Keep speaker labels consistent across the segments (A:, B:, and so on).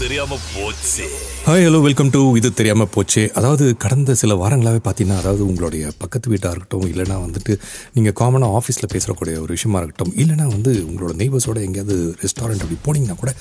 A: தெரியாம போச்சு.
B: Hi hello welcome to இது தெரியாமல் போச்சு. அதாவது கடந்த சில வாரங்களாகவே பார்த்தீங்கன்னா அதாவது உங்களுடைய பக்கத்து வீட்டாக இருக்கட்டும் இல்லைனா வந்துட்டு நீங்கள் காமனாக ஆஃபீஸில் பேசக்கூடிய ஒரு விஷயமா இருக்கட்டும் இல்லைனா வந்து உங்களோட நெய்பர்ஸோட எங்கேயாவது ரெஸ்டாரண்ட் அப்படி போனீங்கன்னா கூட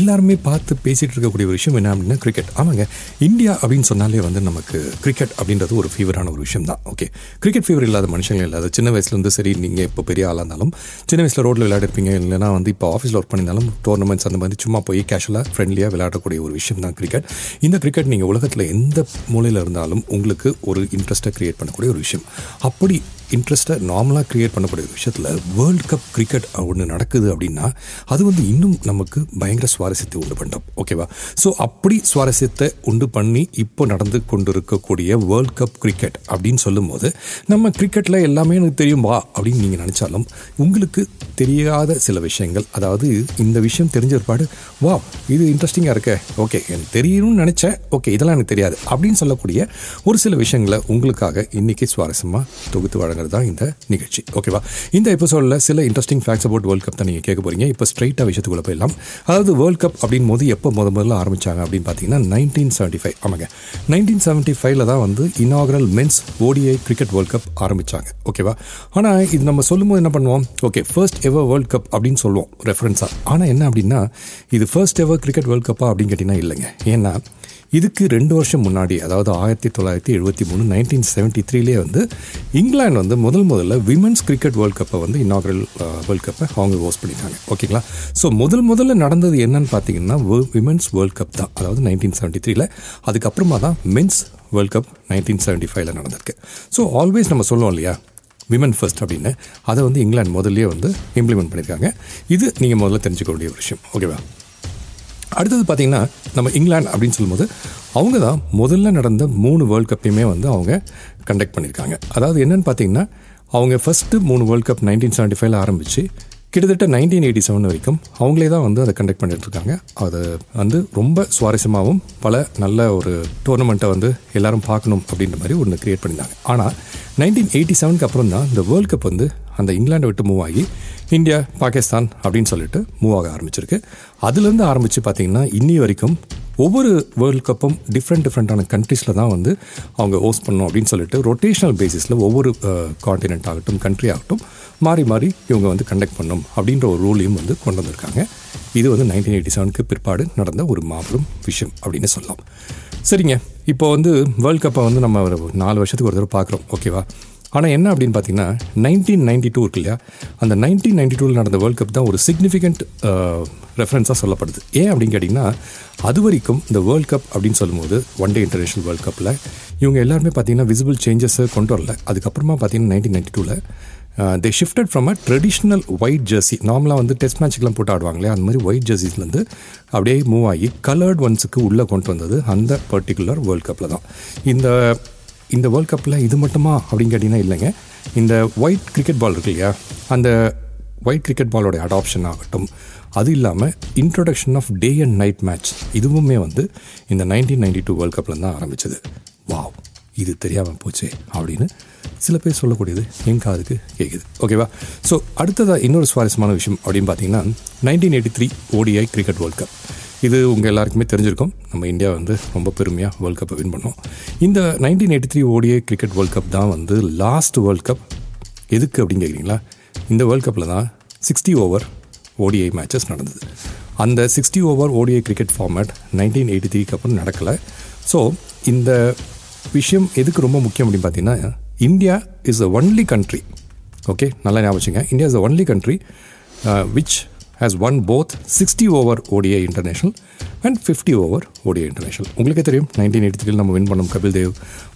B: எல்லாருமே பார்த்து பேசிகிட்டு இருக்கக்கூடிய ஒரு விஷயம் என்ன அப்படின்னா கிரிக்கெட் ஆமாங்க இந்தியா அப்படின்னு சொன்னாலே வந்து நமக்கு கிரிக்கெட் அப்படின்றது ஒரு ஃபீவரான ஒரு விஷயம் தான் ஓகே கிரிக்கெட் ஃபீவர் இல்லாத மனுஷங்க இல்லாத சின்ன வயசுலேருந்து சரி நீங்கள் இப்போ பெரிய ஆளாக இருந்தாலும் சின்ன வயசில் ரோட்டில் விளையாடிருப்பீங்க இல்லைனா வந்து இப்போ ஆஃபீஸில் ஒர்க் பண்ணியிருந்தாலும் டோர்னமெண்ட்ஸ் அந்த மாதிரி சும்மா போய் கேஷுவலாக ஃப்ரெண்ட்லியாக விளையாடக்கூடிய ஒரு விஷயம் தான் கிரிக்கெட் இந்த கிரிக்கெட் நீங்கள் உலகத்தில் எந்த மூலையில் இருந்தாலும் உங்களுக்கு ஒரு இன்ட்ரெஸ்ட்டை க்ரியேட் பண்ணக்கூடிய ஒரு விஷயம். அப்படி இன்ட்ரெஸ்ட்டை நார்மலாக க்ரியேட் பண்ணக்கூடிய விஷயத்தில் வேர்ல்ட் கப் கிரிக்கெட் ஒன்று நடக்குது அப்படின்னா அது வந்து இன்னும் நமக்கு பயங்கர சுவாரஸ்யத்தை உண்டு பண்ணுறோம் ஓகேவா ஸோ அப்படி சுவாரஸ்யத்தை உண்டு பண்ணி இப்போ நடந்து கொண்டு இருக்கக்கூடிய வேர்ல்ட் கப் கிரிக்கெட் அப்படின்னு சொல்லும்போது நம்ம கிரிக்கெட்டில் எல்லாமே எனக்கு தெரியும் வா அப்படின்னு நீங்கள் நினச்சாலும் உங்களுக்கு தெரியாத சில விஷயங்கள் அதாவது இந்த விஷயம் தெரிஞ்ச ஒருபாடு வா இது இன்ட்ரெஸ்டிங்காக இருக்கு. ஓகே எனக்கு தெரியணும்னு நினச்சேன். ஓகே இதெல்லாம் எனக்கு தெரியாது. அப்படின்னு சொல்லக்கூடிய ஒரு சில விஷயங்களை உங்களுக்காக இன்னைக்கு சுவாரஸ்யமாக தொகுத்து வழங்குறது தான் இந்த நிகழ்ச்சி. ஓகேவா? இந்த எபிசோடில் சில interesting facts about world cup தான் நீங்கள் கேட்க போறீங்க. இப்போ ஸ்ட்ரைட்டாக விஷயத்துக்குள்ள போயிடலாம். அதாவது வேர்ல்ட் கப் அப்படின் போது எப்போ முத முதல்ல ஆரம்பித்தாங்க அப்படின்னு பார்த்தீங்கன்னா நைன்டீன் செவன்ட்டி ஃபைவ் ஆமாங்க. நைன்டீன் செவன்ட்டி ஃபைவ்ல தான் வந்து inaugural men's ODI cricket world cup ஆரம்பிச்சாங்க. ஓகேவா? ஆனால் இது நம்ம சொல்லும்போது என்ன பண்ணுவோம்? Okay first ever world cup அப்படின்னு சொல்லுவோம் ரெஃபரன்ஸாக ஆனால் என்ன அப்படின்னா இது ஃபர்ஸ்ட் எவர் கிரிக்கெட் வேர்ல்ட் தப்பா அப்படின்னு கேட்டிங்கன்னா இல்லைங்க. ஏன்னா இதுக்கு ரெண்டு வருஷம் முன்னாடி அதாவது ஆயிரத்தி தொள்ளாயிரத்தி எழுபத்தி மூணு நைன்டீன் செவன்ட்டி த்ரீலே வந்து இங்கிலாந்து வந்து முதல் முதல்ல விமன்ஸ் கிரிக்கெட் வேர்ல்ட் கப்பை வந்து இன்னாகரல் வேர்ல்ட் கப்பை அவங்க ஹோஸ்ட் பண்ணிட்டாங்க. ஓகேங்களா? ஸோ முதல் முதல்ல நடந்தது என்னன்னு பார்த்தீங்கன்னா விமன்ஸ் வேர்ல்ட் கப் தான். அதாவது நைன்டீன் செவன்ட்டி த்ரீல அதுக்கப்புறமா தான் men's world cup nineteen seventy ஃபைவ்ல நடந்திருக்கு. ஸோ ஆல்வேஸ் நம்ம சொல்லுவோம் இல்லையா? விமன் ஃபர்ஸ்ட் அப்படின்னு. அதை வந்து இங்கிலாந்து முதல்லயே வந்து இம்ப்ளிமெண்ட் பண்ணியிருக்காங்க. இது நீங்கள் முதல்ல தெரிஞ்சுக்க வேண்டிய விஷயம். ஓகேவா? அடுத்தது பார்த்திங்கன்னா நம்ம இங்கிலாந்து அப்படின்னு சொல்லும்போது அவங்க தான் முதல்ல நடந்த மூணு வேர்ல்ட் கப்பையுமே வந்து அவங்க கண்டக்ட் பண்ணியிருக்காங்க. அதாவது என்னன்னு பார்த்தீங்கன்னா அவங்க ஃபஸ்ட்டு மூணு வேர்ல்ட் கப் நைன்டீன் செவன்ட்டி ஃபைவ்ல ஆரம்பித்து கிட்டத்தட்ட நைன்டீன் எயிட்டி செவன் வரைக்கும் அவங்களே தான் வந்து அதை கண்டக்ட் பண்ணிட்டுருக்காங்க. அதை வந்து ரொம்ப சுவாரஸ்யமாகவும் பல நல்ல ஒரு டோர்னமெண்ட்டை வந்து எல்லாரும் பார்க்கணும் அப்படின்ற மாதிரி ஒன்று க்ரியேட் பண்ணியிருந்தாங்க. ஆனால் நைன்டீன் எயிட்டி செவனுக்கு அப்புறம் தான் இந்த வேர்ல்ட் கப் வந்து அந்த இங்கிலாண்டை விட்டு மூவ் ஆகி இந்தியா பாகிஸ்தான் அப்படின்னு சொல்லிட்டு மூவ் ஆக ஆரம்பிச்சிருக்கு. அதுலேருந்து ஆரம்பித்து பார்த்தீங்கன்னா இன்னி வரைக்கும் ஒவ்வொரு வேர்ல்ட் கப்பும் டிஃப்ரெண்ட் டிஃப்ரெண்ட்டான கண்ட்ரீஸில் தான் வந்து அவங்க ஹோஸ்ட் பண்ணணும் அப்படின்னு சொல்லிட்டு ரொட்டேஷனல் பேசிஸில் ஒவ்வொரு காண்டினென்ட் ஆகட்டும் கண்ட்ரி ஆகட்டும் மாறி மாறி இவங்க வந்து கண்டக்ட் பண்ணும் அப்படின்ற ஒரு ரூலையும் வந்து கொண்டு வந்திருக்காங்க. இது வந்து நைன்டீன் எயிட்டி செவனுக்கு பிற்பாடு நடந்த ஒரு மாபெரும் விஷயம் அப்படின்னு சொல்லலாம். சரிங்க. இப்போ வந்து வேர்ல்ட் கப்பை வந்து நம்ம ஒரு நாலு வருஷத்துக்கு ஒரு தடவை பார்க்குறோம். ஓகேவா ஆனால் என்ன அப்படின்னு பார்த்தீங்கன்னா நைன்டீன் நைன்டி டூ இருக்கு இல்லையா? அந்த நைன்டீன் நைன்டி டூவில் நடந்த வேர்ல்ட் கப் தான் ஒரு சிக்னிஃபிகண்ட் ரெஃபரன்ஸாக சொல்லப்படுது. ஏன் அப்படின்னு கேட்டிங்கன்னா அது வரைக்கும் இந்த வேர்ல்ட் கப் அப்படின்னு சொல்லும்போது ஒன் டே இன்டர்நேஷனல் வேர்ல்ட் கப்பில் இவங்க எல்லாருமே பார்த்தீங்கன்னா விசிபிள் சேஞ்சஸை கொண்டு வரல. அதுக்கப்புறமா பார்த்தீங்கன்னா நைன்டீன் நைன்டி டூவில் they shifted from a traditional white jersey நார்மலாக வந்து டெஸ்ட் மேட்ச்க்கெலாம் போட்டு ஆடுவாங்களே அந்த மாதிரி ஒயிட் ஜெர்சிஸ்லேருந்து அப்படியே மூவ் ஆகி கலர்ட் ஒன்ஸுக்கு உள்ளே கொண்டு வந்தது அந்த பர்டிகுலர் வேர்ல்ட் கப்பில் தான். இந்த இந்த வேர்ல்ட் கப்பில் இது மட்டுமா அப்படின்னு கேட்டிங்கன்னா இல்லைங்க. இந்த ஒயிட் கிரிக்கெட் பால் இருக்கு இல்லையா? அந்த ஒயிட் கிரிக்கெட் பாலோட அடாப்ஷன் ஆகட்டும். அது இல்லாமல் introduction of day and night match இதுவுமே வந்து இந்த நைன்டீன் நைன்டி டூ வேர்ல்ட் கப்பில் தான் ஆரம்பிச்சது. வாவ் இது தெரியாமல் போச்சே அப்படின்னு சில பேர் சொல்லக்கூடியது என் காதுக்கு கேட்குது ஓகேவா ஸோ அடுத்ததாக இன்னொரு சுவாரஸ்யமான விஷயம் அப்படின்னு பார்த்தீங்கன்னா nineteen eighty three ODI cricket world cup இது உங்கள் எல்லாருக்குமே தெரிஞ்சிருக்கும். நம்ம இந்தியா வந்து ரொம்ப பெருமையாக வேர்ல்ட் கப்பை வின் பண்ணோம். இந்த nineteen eighty three ODI cricket world cup தான் வந்து லாஸ்ட் வேர்ல்ட் கப் எதுக்கு அப்படின்னு கேட்குறீங்களா இந்த வேர்ல்ட் கப்பில் தான் சிக்ஸ்டி ஓவர் ஓடிஐ மேட்சஸ் நடந்தது. அந்த sixty over ODI cricket format nineteen eighty த்ரீக்கு அப்புறம் நடக்கலை. ஸோ இந்த விஷயம் எதுக்கு ரொம்ப முக்கியம் அப்படின்னு பார்த்தீங்கன்னா India is a only country okay நல்லா ஞாபகம் வச்சுங்க. India is a only country which has won both sixty over ODI international and fifty over ODI international உங்களுக்கே தெரியும் நைன்டீன் எயிட்டி த்ரீல நம்ம வின் பண்ணோம் கபில் தேவ்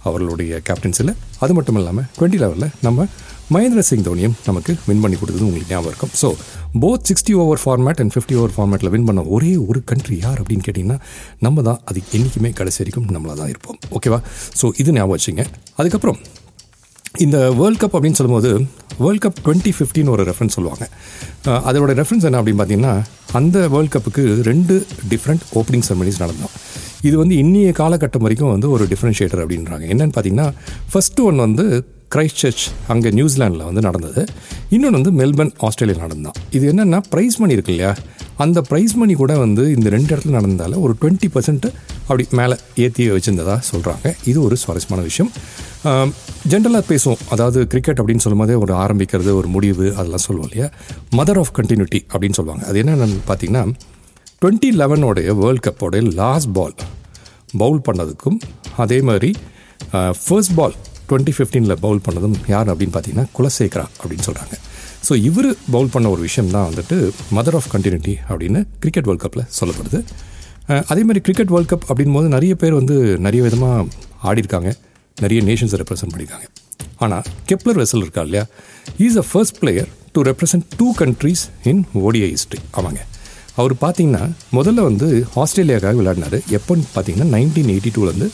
B: அவர்களுடைய கேப்டன்ஸில் அது மட்டும் இல்லாமல் டுவெண்ட்டி லெவலில் நம்ம மகேந்திர சிங் தோனியும் நமக்கு வின் பண்ணி கொடுத்தது உங்களுக்கு ஞாபகம் இருக்கும். So both sixty over format and fifty over ஃபார்மேட்டில் வின் பண்ண ஒரே ஒரு கண்ட்ரி யார் அப்படின்னு கேட்டிங்கன்னா நம்ம தான். அது என்றைக்குமே கடைசி வரைக்கும் நம்மளாக தான் இருப்போம். ஓகேவா ஸோ இது ஞாபகம் வச்சுங்க. அதுக்கப்புறம் இந்த வேர்ல்ட் கப் அப்படின்னு சொல்லும்போது வேர்ல்ட் கப் டுவெண்ட்டி ஃபிஃப்டின் ஒரு ரெஃபரன்ஸ் சொல்லுவாங்க. அதோட ரெஃபரன்ஸ் என்ன அப்படின்னு பார்த்தீங்கன்னா அந்த வேர்ல்ட் கப்புக்கு ரெண்டு டிஃப்ரெண்ட் ஓப்பனிங் செரமனிஸ் நடந்தோம். இது வந்து இன்னிய காலகட்டம் வரைக்கும் வந்து ஒரு டிஃப்ரென்ஷியேட்டர் அப்படின்றாங்க. என்னன்னு பார்த்தீங்கன்னா ஃபஸ்ட்டு ஒன் வந்து கிரைஸ்ட் சர்ச் அங்கே நியூசிலாண்டில் வந்து நடந்தது. இன்னொன்று வந்து மெல்பர்ன் ஆஸ்திரேலியா நடந்தான். இது என்னென்னா ப்ரைஸ் மணி இருக்கு இல்லையா? அந்த ப்ரைஸ் மணி கூட வந்து இந்த ரெண்டு இடத்துல நடந்ததால் ஒரு டுவெண்ட்டி பர்சன்ட் அப்படி மேலே ஏற்றி வச்சுருந்ததாக சொல்கிறாங்க இது ஒரு சுவாரஸ்யமான விஷயம். ஜென்ரலாக பேசுவோம். அதாவது கிரிக்கெட் அப்படின்னு சொல்லும்போதே ஒரு ஆரம்பிக்கிறது ஒரு முடிவு அதெல்லாம் சொல்லுவோம் இல்லையா? மதர் ஆஃப் கண்டினியூட்டி அப்படின்னு சொல்லுவாங்க. அது என்னென்னு பார்த்தீங்கன்னா டுவெண்ட்டி லெவனோடைய வேர்ல்ட் கப்போடைய லாஸ்ட் பால் பவுல் பண்ணதுக்கும் அதே மாதிரி ஃபர்ஸ்ட் பால் டுவெண்ட்டி ஃபிஃப்டீனில் பவுல் பண்ணதும் யார் அப்படின்னு பார்த்தீங்கன்னா குலசேகரா அப்படின்னு சொல்கிறாங்க ஸோ இவர் பவுல் பண்ண ஒரு விஷயம் தான் வந்துட்டு மதர் ஆஃப் கண்டினியூட்டி அப்படின்னு கிரிக்கெட் வேர்ல்ட் கப்பில் சொல்லப்படுது. அதே மாதிரி கிரிக்கெட் வேர்ல்ட் கப் அப்படின் போது நிறைய பேர் வந்து நிறைய விதமாக ஆடிருக்காங்க நிறைய நேஷன்ஸை ரெப்ரசன்ட் பண்ணியிருக்காங்க. ஆனால் கெப்லர் வெசல் இருக்கா இல்லையா? Is a first player to represent two countries in ODI history ஆமாங்க. அவர் பார்த்தீங்கன்னா முதல்ல வந்து ஆஸ்திரேலியாவுக்காக விளையாடினார். எப்போன்னு பார்த்தீங்கன்னா நைன்டீன் எயிட்டி டூலேருந்து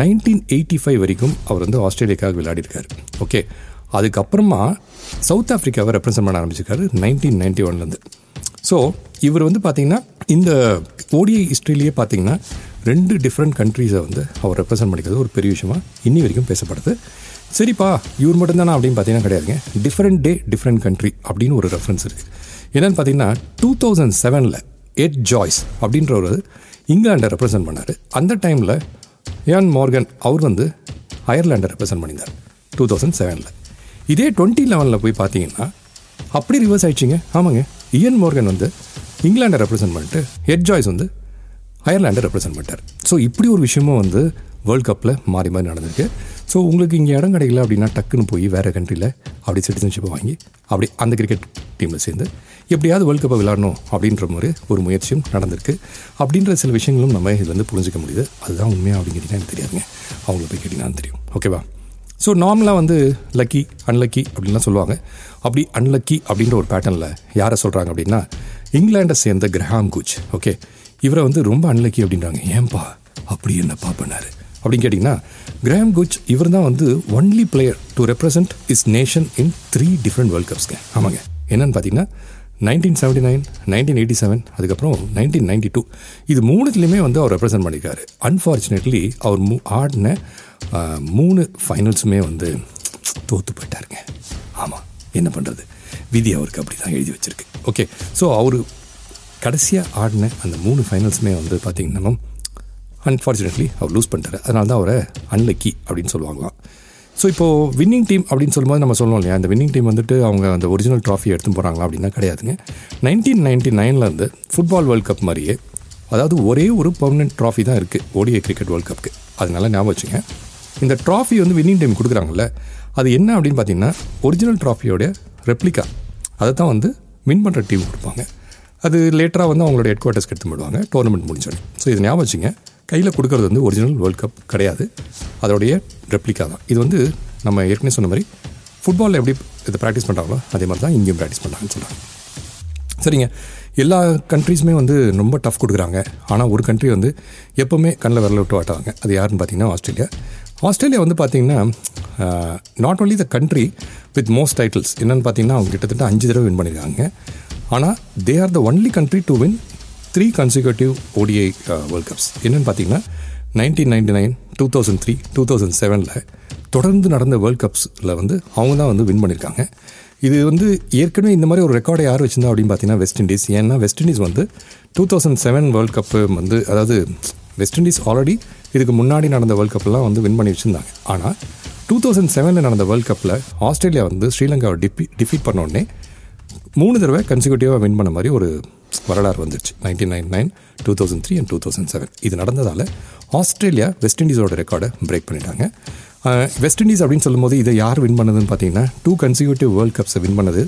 B: நைன்டீன் எயிட்டி ஃபைவ் வரைக்கும் அவர் வந்து ஆஸ்திரேலியாவுக்காக விளையாடிருக்காரு ஓகே அதுக்கப்புறமா சவுத் ஆஃப்ரிக்காவை ரெப்ரசன்ட் பண்ண ஆரம்பிச்சிருக்காரு நைன்டீன் நைன்டி ஒன்லேருந்து ஸோ இவர் வந்து பார்த்தீங்கன்னா இந்த ஓடிஐ ஹிஸ்ட்ரியிலேயே பார்த்தீங்கன்னா ரெண்டு டிஃப்ரெண்ட் கண்ட்ரீஸை வந்து அவர் ரெப்ரசென்ட் பண்ணிக்கிறது ஒரு பெரிய விஷயமா இன்னி வரைக்கும் பேசப்படுது. சரிப்பா இவர் மட்டும்தானா அப்படின்னு பார்த்தீங்கன்னா கிடையாதுங்க. டிஃப்ரெண்ட் டே டிஃப்ரெண்ட் கண்ட்ரி அப்படின்னு ஒரு ரெஃபரன்ஸ் இருக்குது என்னென்னு பார்த்தீங்கன்னா டூ தௌசண்ட் செவனில் எட் ஜாய்ஸ் அப்படின்றவர் இங்கிலாண்டை ரெப்ரசன்ட் பண்ணார். அந்த டைமில் ஏன் மார்கன் அவர் வந்து அயர்லாண்டை ரெப்ரசன்ட் பண்ணியிருந்தார் டூ தௌசண்ட் செவனில் இதே டுவெண்ட்டி லெவனில் போய் பார்த்தீங்கன்னா அப்படி ரிவர்ஸ் ஆயிடுச்சிங்க. ஆமாங்க. இயன் மோர்கன் வந்து இங்கிலாண்டை ரெப்ரசென்ட் பண்ணிட்டு ஹெட் ஜாய்ஸ் வந்து அயர்லாண்டை ரெப்ரசென்ட் பண்ணிட்டார். ஸோ இப்படி ஒரு விஷயமும் வந்து வேர்ல்ட் கப்பில் மாறி மாறி நடந்திருக்கு. ஸோ உங்களுக்கு இங்கே இடம் கிடைக்கல அப்படின்னா டக்குன்னு போய் வேறு கண்ட்ரியில் அப்படி சிட்டிசன்ஷிப்பை வாங்கி அப்படி அந்த கிரிக்கெட் டீமில் சேர்ந்து எப்படியாவது வேர்ல்ட் கப்பை விளாடணும் அப்படின்ற மாதிரி ஒரு முயற்சியும் நடந்திருக்கு. அப்படின்ற சில விஷயங்களும் நம்ம இதில் வந்து புரிஞ்சிக்க முடியுது. அதுதான் உண்மையாக அப்படிங்கிறீங்க எனக்கு தெரியாதுங்க. அவங்கள போய் கேட்டிங்கன்னா தெரியும். ஓகேவா ஸோ நார்மலாக வந்து லக்கி அன்லக்கி அப்படின்லாம் சொல்லுவாங்க. அப்படி அன்லக்கி அப்படின்ற ஒரு பேட்டர்னில் யாரை சொல்கிறாங்க அப்படின்னா இங்கிலாண்டை சேர்ந்த கிரஹாம் கூச் ஓகே இவரை வந்து ரொம்ப அன்லக்கி அப்படின்றாங்க. ஏன்பா அப்படி என்னப்பா பண்ணார்? அப்படின்னு கேட்டிங்கன்னா கிரஹாம் குச் இவர் தான் வந்து only player to represent is nation in three different world கப்ஸ்ங்க ஆமாங்க. என்னன்னு பார்த்தீங்கன்னா nineteen seventy nine nineteen eighty seven அதுக்கப்புறம் நைன்டீன் நைன்டி டூ இது மூணுத்துலேயுமே வந்து அவர் ரெப்ரசென்ட் பண்ணியிருக்காரு. அன்ஃபார்ச்சுனேட்லி அவர் மூ ஆடின மூணு ஃபைனல்ஸுமே வந்து தோற்று போயிட்டாருங்க. ஆமாம் என்ன பண்ணுறது விதி அவருக்கு அப்படி தான் எழுதி வச்சிருக்கு. ஓகே ஸோ அவர் கடைசியாக ஆடின அந்த மூணு ஃபைனல்ஸுமே வந்து பார்த்திங்கன்னா அன்ஃபார்ச்சுனேட்லி அவர் லூஸ் பண்ணிட்டாரு. அதனால தான் அவரை அன்லக்கி அப்படின்னு சொல்லுவாங்களாம். ஸோ இப்போது வின்னிங் டீம் அப்படின்னு சொல்லும்போது நம்ம சொல்லணும் இல்லையா? அந்த வின்னிங் டீம் வந்துட்டு அவங்க அந்த ஒரிஜினல் ட்ராஃபி எடுத்து போகிறாங்களா அப்படின்னா கிடையாதுங்க. நைன்டீன் நைன்டி நைன்லேருந்து ஃபுட்பால் வேர்ல்ட் கப் மாதிரியே அதாவது ஒரே ஒரு பர்மனெண்ட் ட்ராஃபி தான் இருக்குது ஓடிஐ கிரிக்கெட் வேர்ல்ட் கப்புக்கு அதனால ஞாபகம் வச்சுங்க. இந்த ட்ராஃபி வந்து வின்னிங் டீம் கொடுக்குறாங்கல்ல அது என்ன அப்படின்னு பார்த்தீங்கன்னா ஒரிஜினல் ட்ராஃபியோடைய ரெப்ளிகா அதை தான் வந்து வின் பண்ணுற டீம் கொடுப்பாங்க. அது லேட்டராக வந்து அவங்களோட ஹெட் குவார்ட்டர்ஸ்க்கு எடுத்து போயிடுவாங்க டோர்னமெண்ட் முடிஞ்சோடனே. ஸோ இது ஞாபகம் வச்சுங்க. கையில் கொடுக்கறது வந்து ஒரிஜினல் வேர்ல்ட் கப் கிடையாது. அதோடைய ரெப்ளிகா தான். இது வந்து நம்ம ஏற்கனவே சொன்ன மாதிரி ஃபுட்பாலில் எப்படி இதை ப்ராக்டிஸ் பண்ணுறாங்களோ அதே மாதிரி தான் இங்கேயும் ப்ராக்டிஸ் பண்ணுறாங்கன்னு சொல்கிறாங்க சரிங்க. எல்லா கண்ட்ரீஸுமே வந்து ரொம்ப டஃப் கொடுக்குறாங்க. ஆனால் ஒரு கண்ட்ரி வந்து எப்போவுமே கண்ணில் விரல விட்டு ஆட்டாங்க அது யாருன்னு பார்த்தீங்கன்னா ஆஸ்திரேலியா. ஆஸ்திரேலியா வந்து பார்த்தீங்கன்னா not only the country with most titles என்னென்னு பார்த்தீங்கன்னா அவங்க கிட்டத்தட்ட அஞ்சு தடவை வின் பண்ணியிருக்காங்க. ஆனால் they are the only country to win three consecutive ODI world cups என்னென்னு பார்த்தீங்கன்னா nineteen ninety nine two thousand three two thousand செவனில் தொடர்ந்து நடந்த வேர்ல்ட் கப்ஸில் வந்து அவங்க தான் வந்து வின் பண்ணியிருக்காங்க. இது வந்து ஏற்கனவே இந்த மாதிரி ஒரு ரெக்கார்டை யார் வச்சிருந்தா அப்படின்னு பார்த்தீங்கன்னா வெஸ்ட் இண்டீஸ் ஏன்னா வெஸ்ட் இண்டீஸ் வந்து two thousand seven world cup வந்து அதாவது வெஸ்ட் இண்டீஸ் ஆல்ரெடி இதுக்கு முன்னாடி நடந்த வேர்ல்ட் கப்லாம் வந்து வின் பண்ணி வச்சுருந்தாங்க. ஆனால் டூ தௌசண்ட் செவனில் நடந்த வேர்ல்ட் கப்பில் ஆஸ்திரேலியா வந்து ஸ்ரீலங்காவை டிப்பி டிஃபீட் பண்ண உடனே மூணு தடவை கன்சிக்யூட்டிவாக வின் பண்ண மாதிரி ஒரு வரலாறு வந்துச்சு nineteen nine nine two thousand three and two thousand seven இது நடந்ததால் ஆஸ்திரேலியா வெஸ்ட் இண்டீஸோட ரெக்கார்டை பிரேக் பண்ணிட்டாங்க. வெஸ்ட் இண்டீஸ் அப்படின்னு சொல்லும்போது இதை யார் வின் பண்ணதுன்னு பார்த்தீங்கன்னா டூ கன்சிக்யூட்டிவ் வேர்ல்ட் கப்ஸை வின் பண்ணது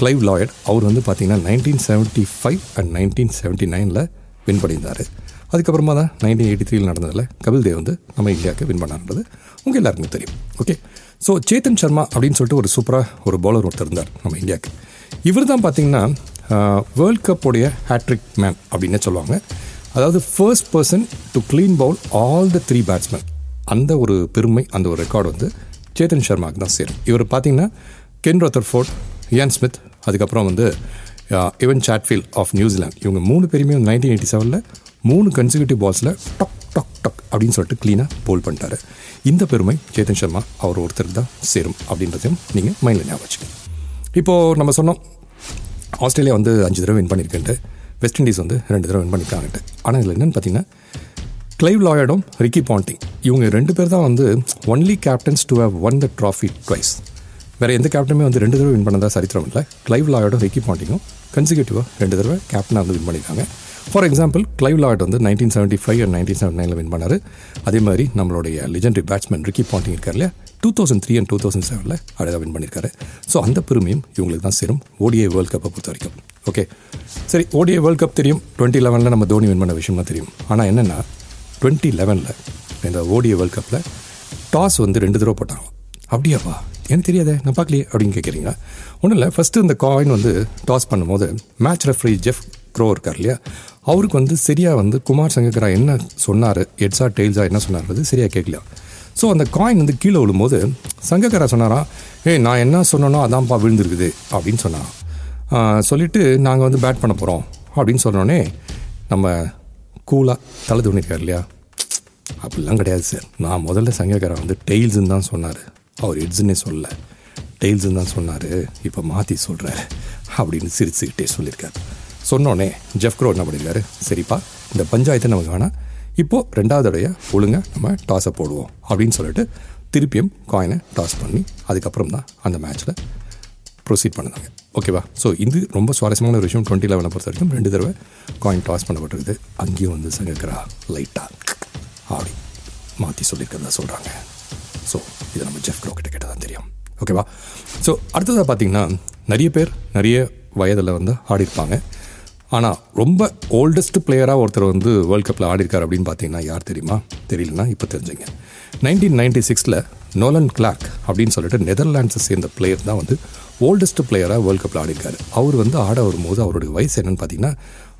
B: கிளைவ் லாயட் அவர் வந்து பார்த்தீங்கன்னா nineteen seventy five and nineteen seventy நைனில் வின் பண்ணியிருந்தார். அதுக்கப்புறமா தான் நைன்டீன் எயிட்டி த்ரீல நடந்ததில் கபில் தேவ் வந்து நம்ம இந்தியாவுக்கு வின் பண்ணான்றது உங்கள் எல்லாருக்கும் தெரியும். ஓகே ஸோ சேத்தன் சர்மா அப்படின்னு சொல்லிட்டு ஒரு சூப்பராக ஒரு பவுலர் ஒருத்தர் இருந்தார் நம்ம இந்தியாவுக்கு. இவர் தான் பார்த்தீங்கன்னா வேர்ல்ட் கப்போடைய ஹேட்ரிக் மேன் அப்படின்னு சொல்லுவாங்க. அதாவது first person to clean bowl all the three batsman அந்த ஒரு பெருமை அந்த ஒரு ரெக்கார்டு வந்து சேத்தன் சர்மாவுக்கு தான் சேரும். இவர் பார்த்தீங்கன்னா கென் ரொத்தர்ஃபோர்ட் இயான் ஸ்மித் அதுக்கப்புறம் வந்து இவன் சாட்ஃபீல் ஆஃப் நியூசிலாந்து இவங்க மூணு பேருமே நைன்டீன் எயிட்டி செவனில் மூணு கன்சிக்யூட்டிவ் பால்ஸில் டக் டக் டக் அப்படின்னு சொல்லிட்டு க்ளீனாக போல் பண்ணிட்டாரு. இந்த பெருமை சேத்தன் சர்மா அவர் ஒருத்தருக்கு தான் சேரும் அப்படின்றதையும் நீங்கள் மைண்டில் ஞாபகம் வச்சுக்கோங்க. இப்போது நம்ம சொன்னோம் ஆஸ்திரேலியா வந்து அஞ்சு தடவை வின் பண்ணியிருக்கேன்ட்டு வெஸ்ட் இண்டீஸ் வந்து ரெண்டு தடவை வின் பண்ணியிருக்காங்கட்டு ஆனால் இதில் என்னென்னு பார்த்தீங்கன்னா கிளைவ் லாயர்டும் ரிக்கி பாண்டிங் இவங்க ரெண்டு பேர் தான் வந்து only captains to have won the trophy twice வேறு எந்த கேப்டனுமே வந்து ரெண்டு தடவை வின் பண்ணதாக சரித்திரம் இல்லை. கிளைவ் லாயர்டும் ரிக்கி பாண்டிங்கும் கன்சிக்யூட்டிவாக ரெண்டு தடவை கேப்டனாக வந்து வின் பண்ணியிருக்காங்க ஃபார் எக்ஸாம்பிள் கிளைவ் லாய்ட் வந்து nineteen seventy five and nineteen seventy நைனில் வின் பண்ணார். அதே மாதிரி நம்மளுடைய லெஜெண்டரி பேட்ஸ்மேன் ரிக்கி பாண்டிங் இருக்கார் இல்லையா? Two thousand three and two thousand செவனில் அழகாக வின் பண்ணியிருக்காரு ஸோ அந்த பெருமையும் இவங்களுக்கு தான் சேரும். ஓடிஐ வேர்ல்ட் கப்பை பொறுத்த வரைக்கும். ஓகே சரி ஓடிஐ வேர்ல்ட் கப் தெரியும். டுவெண்ட்டி லெவனில் நம்ம தோனி வின் பண்ண விஷயம்லாம் தெரியும். ஆனால் என்னென்னா டுவெண்ட்டி லெவனில் இந்த ஓடிஐ வேர்ல்ட் கப்பில் டாஸ் வந்து ரெண்டு தடவை போட்டாங்க அப்படியாப்பா? எனக்கு தெரியாதே. நான் பார்க்கலையே. அப்படின்னு கேட்குறீங்களா ஒன்றும் இல்லை. ஃபஸ்ட்டு இந்த காயின் வந்து டாஸ் பண்ணும்போது மேட்ச் ரெஃப்ரி ஜெஃப் க்ரோ இருக்கார் இல்லையா? அவருக்கு வந்து சரியாக வந்து குமார் சங்கக்கரா என்ன சொன்னார்? எட்ஸா டெய்ல்ஸா என்ன சொன்னார்ன்றது சரியாக கேட்கலையா ஸோ அந்த காயின் வந்து கீழே விழும்போது சங்கக்கரா சொன்னாராம் ஏய் நான் என்ன சொன்னனோ அதான்ப்பா விழுந்திருக்குது அப்படின்னு சொன்னான் சொல்லிவிட்டு நாங்கள் வந்து பேட் பண்ண போகிறோம் அப்படின்னு சொன்னோடனே நம்ம கூலாக தலை தோணிருக்கார் இல்லையா? அப்படிலாம் கிடையாது சார். நான் முதல்ல சங்கக்காரன் வந்து டெய்ல்ஸுன்னு தான் சொன்னார். அவர் எட்ஸுன்னே சொல்ல டெய்ல்ஸுன்னு தான் சொன்னார். இப்போ மாற்றி சொல்கிறாரு அப்படின்னு சிரிச்சுக்கிட்டே சொல்லியிருக்காரு. சொன்னோடனே ஜெஃப்க்ரோ என்ன பண்ணியிருக்காரு? சரிப்பா இந்த பஞ்சாயத்தை நமக்கு வேணாம் இப்போது ரெண்டாவது தடையாக ஒழுங்காக நம்ம டாஸை போடுவோம் அப்படின்னு சொல்லிட்டு திருப்பியும் காயினை டாஸ் பண்ணி அதுக்கப்புறம் தான் அந்த மேட்ச்சில் ப்ரொசீட் பண்ணுறாங்க ஓகேவா ஸோ இது ரொம்ப சுவாரஸ்யமான ஒரு விஷயம். டுவெண்ட்டி லெவனை பொறுத்த வரைக்கும் ரெண்டு தடவை காயின் டாஸ் பண்ணப்பட்டிருக்குது. அங்கேயும் வந்து சங்கக்கரா லைட்டாக அப்படி மாற்றி சொல்லியிருக்கிறதா சொல்கிறாங்க ஸோ இதை நம்ம ஜெஃப் க்ரோக்கிட்ட கேட்டால் தான் தெரியும். ஓகேவா ஸோ அடுத்ததாக பார்த்தீங்கன்னா நிறைய பேர் நிறைய வயதில் வந்து ஆடிருப்பாங்க. ஆனால் ரொம்ப ஓல்டஸ்ட் பிளேயராக ஒருத்தர் வந்து வேர்ல்ட் கப்பில் ஆடிருக்கார் அப்படின்னு பார்த்தீங்கன்னா யார் தெரியுமா? தெரியலனா இப்போ தெரிஞ்சுங்க. நைன்டீன் நைன்டி சிக்ஸில் நோலன் கிளார்க் அப்படின்னு சொல்லிட்டு நெதர்லாண்ட்ஸை சேர்ந்த பிளேயர் தான் வந்து ஓல்டஸ்ட் பிளேயராக வேர்ல்ட் கப்பில் ஆடிருக்காரு. அவர் வந்து ஆட வரும்போது அவருடைய வயசு என்னன்னு பார்த்தீங்கன்னா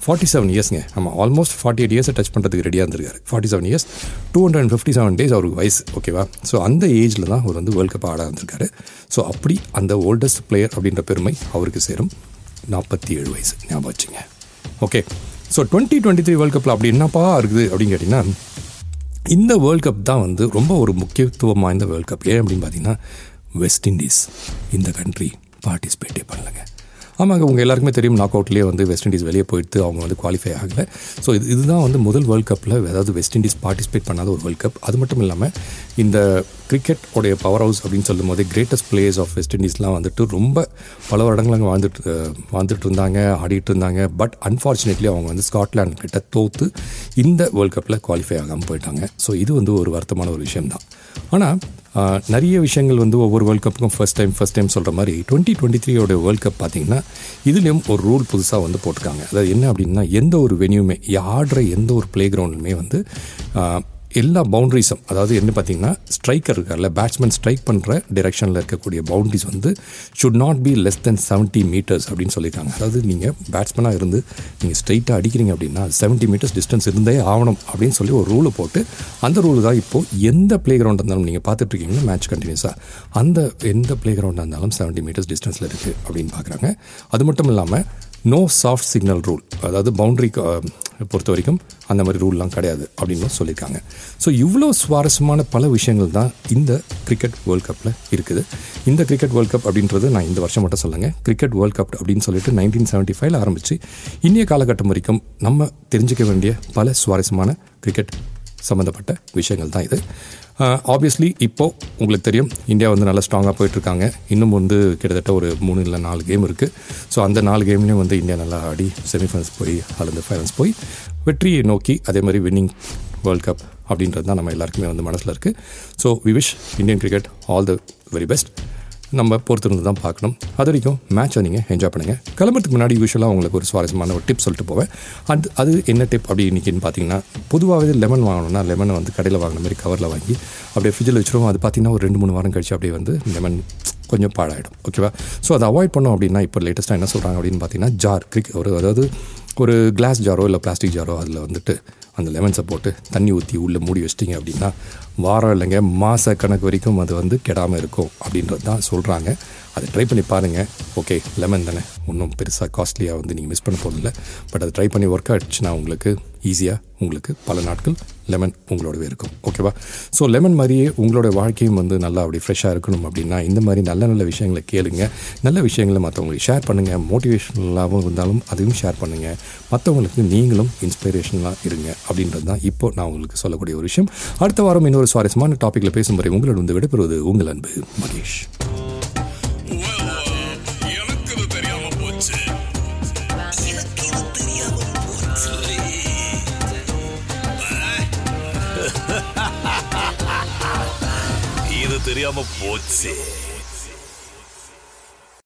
B: ஃபார்ட்டி செவன் இயர்ஸ்ங்க நம்ம ஆல்மோஸ்ட் ஃபார்ட்டி எயிட் இயர்ஸை டச் பண்ணுறதுக்கு ரெடியாக இருந்திருக்காரு. Forty seven years two hundred and fifty seven days அவருக்கு வயசு ஓகேவா ஸோ அந்த ஏஜில் தான் அவர் வந்து வேர்ல்ட் கப் ஆட இருந்திருக்காரு ஸோ அப்படி அந்த ஓல்டஸ்ட் பிளேயர் அப்படின்ற பெருமை அவருக்கு சேரும். நாற்பத்தி ஏழு வயசு ஞாபகம் வச்சுங்க. Okay so twenty twenty three world கப்பில் அப்படி என்னப்பா இருக்குது அப்படின்னு கேட்டிங்கன்னா இந்த வேர்ல்ட் கப் தான் வந்து ரொம்ப ஒரு முக்கியத்துவம் வாய்ந்த வேர்ல்ட் கப் ஏன் அப்படின்னு பார்த்தீங்கன்னா வெஸ்ட் இண்டீஸ் இந்த கண்ட்ரி பார்ட்டிசிபேட்டே பண்ணலங்க. ஆமாங்க உங்கள் எல்லாருக்குமே தெரியும் நாக் அவுட்லேயே வந்து வெஸ்ட் இண்டீஸ் வெளியே போயிட்டு அவங்க வந்து குவாலிஃபை ஆகலை. ஸோ இது இதுதான் வந்து முதல் வேர்ல்ட் கப்பில் அதாவது வெஸ்ட் இண்டீஸ் பார்ட்டிசிபேட் பண்ணாத ஒரு வேர்ல்ட் கப் அது மட்டும் இல்லாமல் இந்த கிரிக்கெட் உடைய பவர் ஹவுஸ் அப்படின்னு சொல்லும் போது கிரேட்டஸ்ட் பிளேயர்ஸ் ஆஃப் வெஸ்ட் இண்டீஸ்லாம் வந்துட்டு ரொம்ப பல வருடங்கள் அங்கே வாழ்ந்துட்டு வாழ்ந்துட்டு இருந்தாங்க ஆடிட்டு இருந்தாங்க. பட் அன்ஃபார்ச்சுனேட்லி அவங்க வந்து ஸ்காட்லாண்ட் கிட்ட தோற்று இந்த வேர்ல்ட் கப்பில் குவாலிஃபை ஆகாமல் போயிட்டாங்க. ஸோ இது வந்து ஒரு வருத்தமான ஒரு விஷயம் தான் ஆனால் நிறைய விஷயங்கள் வந்து ஒவ்வொரு வேர்ல்ட் கப்புக்கும் ஃபஸ்ட் டைம் ஃபஸ்ட் டைம் சொல்கிற மாதிரி டுவெண்ட்டி டுவெண்ட்டி த்ரீயோட வேர்ல்ட் கப் பார்த்தீங்கன்னா இதுலேயும் ஒரு ரூல் புதுசாக வந்து போட்டிருக்காங்க. அதாவது என்ன அப்படின்னா எந்த ஒரு வெனியூமே ஆடுற எந்த ஒரு பிளே கிரவுண்டுமே வந்து எல்லா பவுண்ட்ரிஸும் அதாவது என்ன பார்த்தீங்கன்னா ஸ்ட்ரைக்கர் இருக்கார்ல பேட்ஸ்மேன் ஸ்ட்ரைக் பண்ணுற டிரெக்ஷனில் இருக்கக்கூடிய பவுண்ட்ரிஸ் வந்து should not be less than seventy metres அப்படின்னு சொல்லியிருக்காங்க. அதாவது நீங்கள் பேட்ஸ்மேனாக இருந்து நீங்கள் ஸ்ட்ரைட்டாக அடிக்கிறீங்க அப்படின்னா செவன்ட்டி மீட்டர்ஸ் டிஸ்டன்ஸ் இருந்தே ஆகணும் அப்படின்னு சொல்லி ஒரு ரூலை போட்டு அந்த ரூல் தான் இப்போது எந்த பிளே கிரவுண்ட் இருந்தாலும் நீங்கள் பார்த்துட்ருக்கீங்கன்னா மேட்ச் கண்டினியூஸாக அந்த எந்த பிளே கிரவுண்டாக இருந்தாலும் செவன்ட்டி மீட்டர்ஸ் டிஸ்டன்ஸில் இருக்குது அப்படின்னு பார்க்குறாங்க. அது மட்டும் இல்லாமல் நோ சாஃப்ட் சிக்னல் ரூல் அதாவது பவுண்ட்ரி பொறுத்த வரைக்கும் அந்த மாதிரி ரூல்லாம் கிடையாது அப்படின்னு சொல்லியிருக்காங்க. ஸோ இவ்வளோ சுவாரஸ்யமான பல விஷயங்கள் தான் இந்த கிரிக்கெட் வேர்ல்ட் கப்பில் இருக்குது. இந்த கிரிக்கெட் வேர்ல்ட் கப் அப்படின்றது நான் இந்த வருஷம் மட்டும் சொல்லுங்கள் கிரிக்கெட் வேர்ல்ட் கப் அப்படின்னு சொல்லிட்டு நைன்டீன் செவன்ட்டி ஃபைவ்ல ஆரம்பித்து இந்திய காலகட்டம் வரைக்கும் நம்ம தெரிஞ்சிக்க வேண்டிய பல சுவாரஸ்யமான கிரிக்கெட் சம்மந்தப்பட்ட விஷயங்கள் தான் இது. ஆப்வியஸ்லி இப்போது உங்களுக்கு தெரியும் இந்தியா வந்து நல்லா ஸ்ட்ராங்காக போயிட்டுருக்காங்க. இன்னும் வந்து கிட்டத்தட்ட ஒரு மூணு இல்லை நாலு கேம் இருக்குது ஸோ அந்த நாலு கேம்லேயும் வந்து இந்தியா நல்லா ஆடி செமிஃபைனல்ஸ் போய் அல்லது ஃபைனல்ஸ் போய் வெற்றியை நோக்கி அதே மாதிரி வின்னிங் வேர்ல்ட் கப் அப்படின்றது தான் நம்ம எல்லாருக்குமே வந்து மனசில் இருக்குது so we wish Indian cricket all the very best நம்ம பொறுத்திருந்து தான் பார்க்கணும். அது வரைக்கும் மேட்சை நீங்கள் என்ஜாய் பண்ணுங்கள் கிளம்புறதுக்கு முன்னாடி யூஸ்வலாக உங்களுக்கு ஒரு சுவாரஸ்யமான ஒரு டிப் சொல்லிட்டு போவேன். அது அது என்ன டிப் அப்படி இன்றைக்கின்னு பார்த்தீங்கன்னா பொதுவாகவே லெமன் வாங்கணும்னா லெமனை வந்து கடையில் வாங்கின மாதிரி கவரில் வாங்கி அப்படியே ஃப்ரிட்ஜில் வச்சுருவோம். அது பார்த்திங்கன்னா ஒரு ரெண்டு மூணு வாரம் கழிச்சு அப்படியே வந்து லெமன் கொஞ்சம் பாழாயிடும். ஓகேவா ஸோ அதை அவாய்ட் பண்ணோம் அப்படின்னா இப்போ லேட்டஸ்ட்டாக என்ன சொல்கிறாங்க அப்படின்னு பார்த்தீங்கன்னா ஜார் கிரிக் ஒரு அதாவது ஒரு கிளாஸ் ஜாரோ இல்லை பிளாஸ்டிக் ஜாரோ அதில் வந்துட்டு அந்த லெமன்ஸை போட்டு தண்ணி ஊற்றி உள்ளே மூடி வச்சிட்டிங்க அப்படின்னா வாரம் இல்லைங்க மாத கணக்கு வரைக்கும் அது வந்து கெடாமல் இருக்கும் அப்படின்றது தான் சொல்கிறாங்க அதை ட்ரை பண்ணி பாருங்கள் ஓகே லெமன் தானே. ஒன்றும் பெருசாக காஸ்ட்லியாக வந்து நீங்கள் மிஸ் பண்ண போகிறதில்ல பட் அதை ட்ரை பண்ணி ஒர்க் ஆகிடுச்சுன்னா உங்களுக்கு ஈஸியாக உங்களுக்கு பல நாட்கள் லெமன் உங்களோடவே இருக்கும். ஓகேவா ஸோ லெமன் மாதிரியே உங்களோட வாழ்க்கையும் வந்து நல்லா அப்படி ஃப்ரெஷ்ஷாக இருக்கணும் அப்படின்னா இந்த மாதிரி நல்ல நல்ல விஷயங்களை கேளுங்க. நல்ல விஷயங்களை மற்றவங்களுக்கு ஷேர் பண்ணுங்கள் மோட்டிவேஷனலாகவும் இருந்தாலும் அதையும் ஷேர் பண்ணுங்கள் மற்றவங்களுக்கு நீங்களும் இன்ஸ்பிரேஷனலாக இருங்க அப்படின்றது தான் இப்போ நான் உங்களுக்கு சொல்லக்கூடிய ஒரு விஷயம். அடுத்த வாரம் இன்னொரு சுவாரஸ்யமான டாப்பிக்கில் பேசும் வரை உங்களோட வந்து விடைபெறுவது உங்கள் அன்பு மகேஷ்.
A: தெரியாம போச்சு.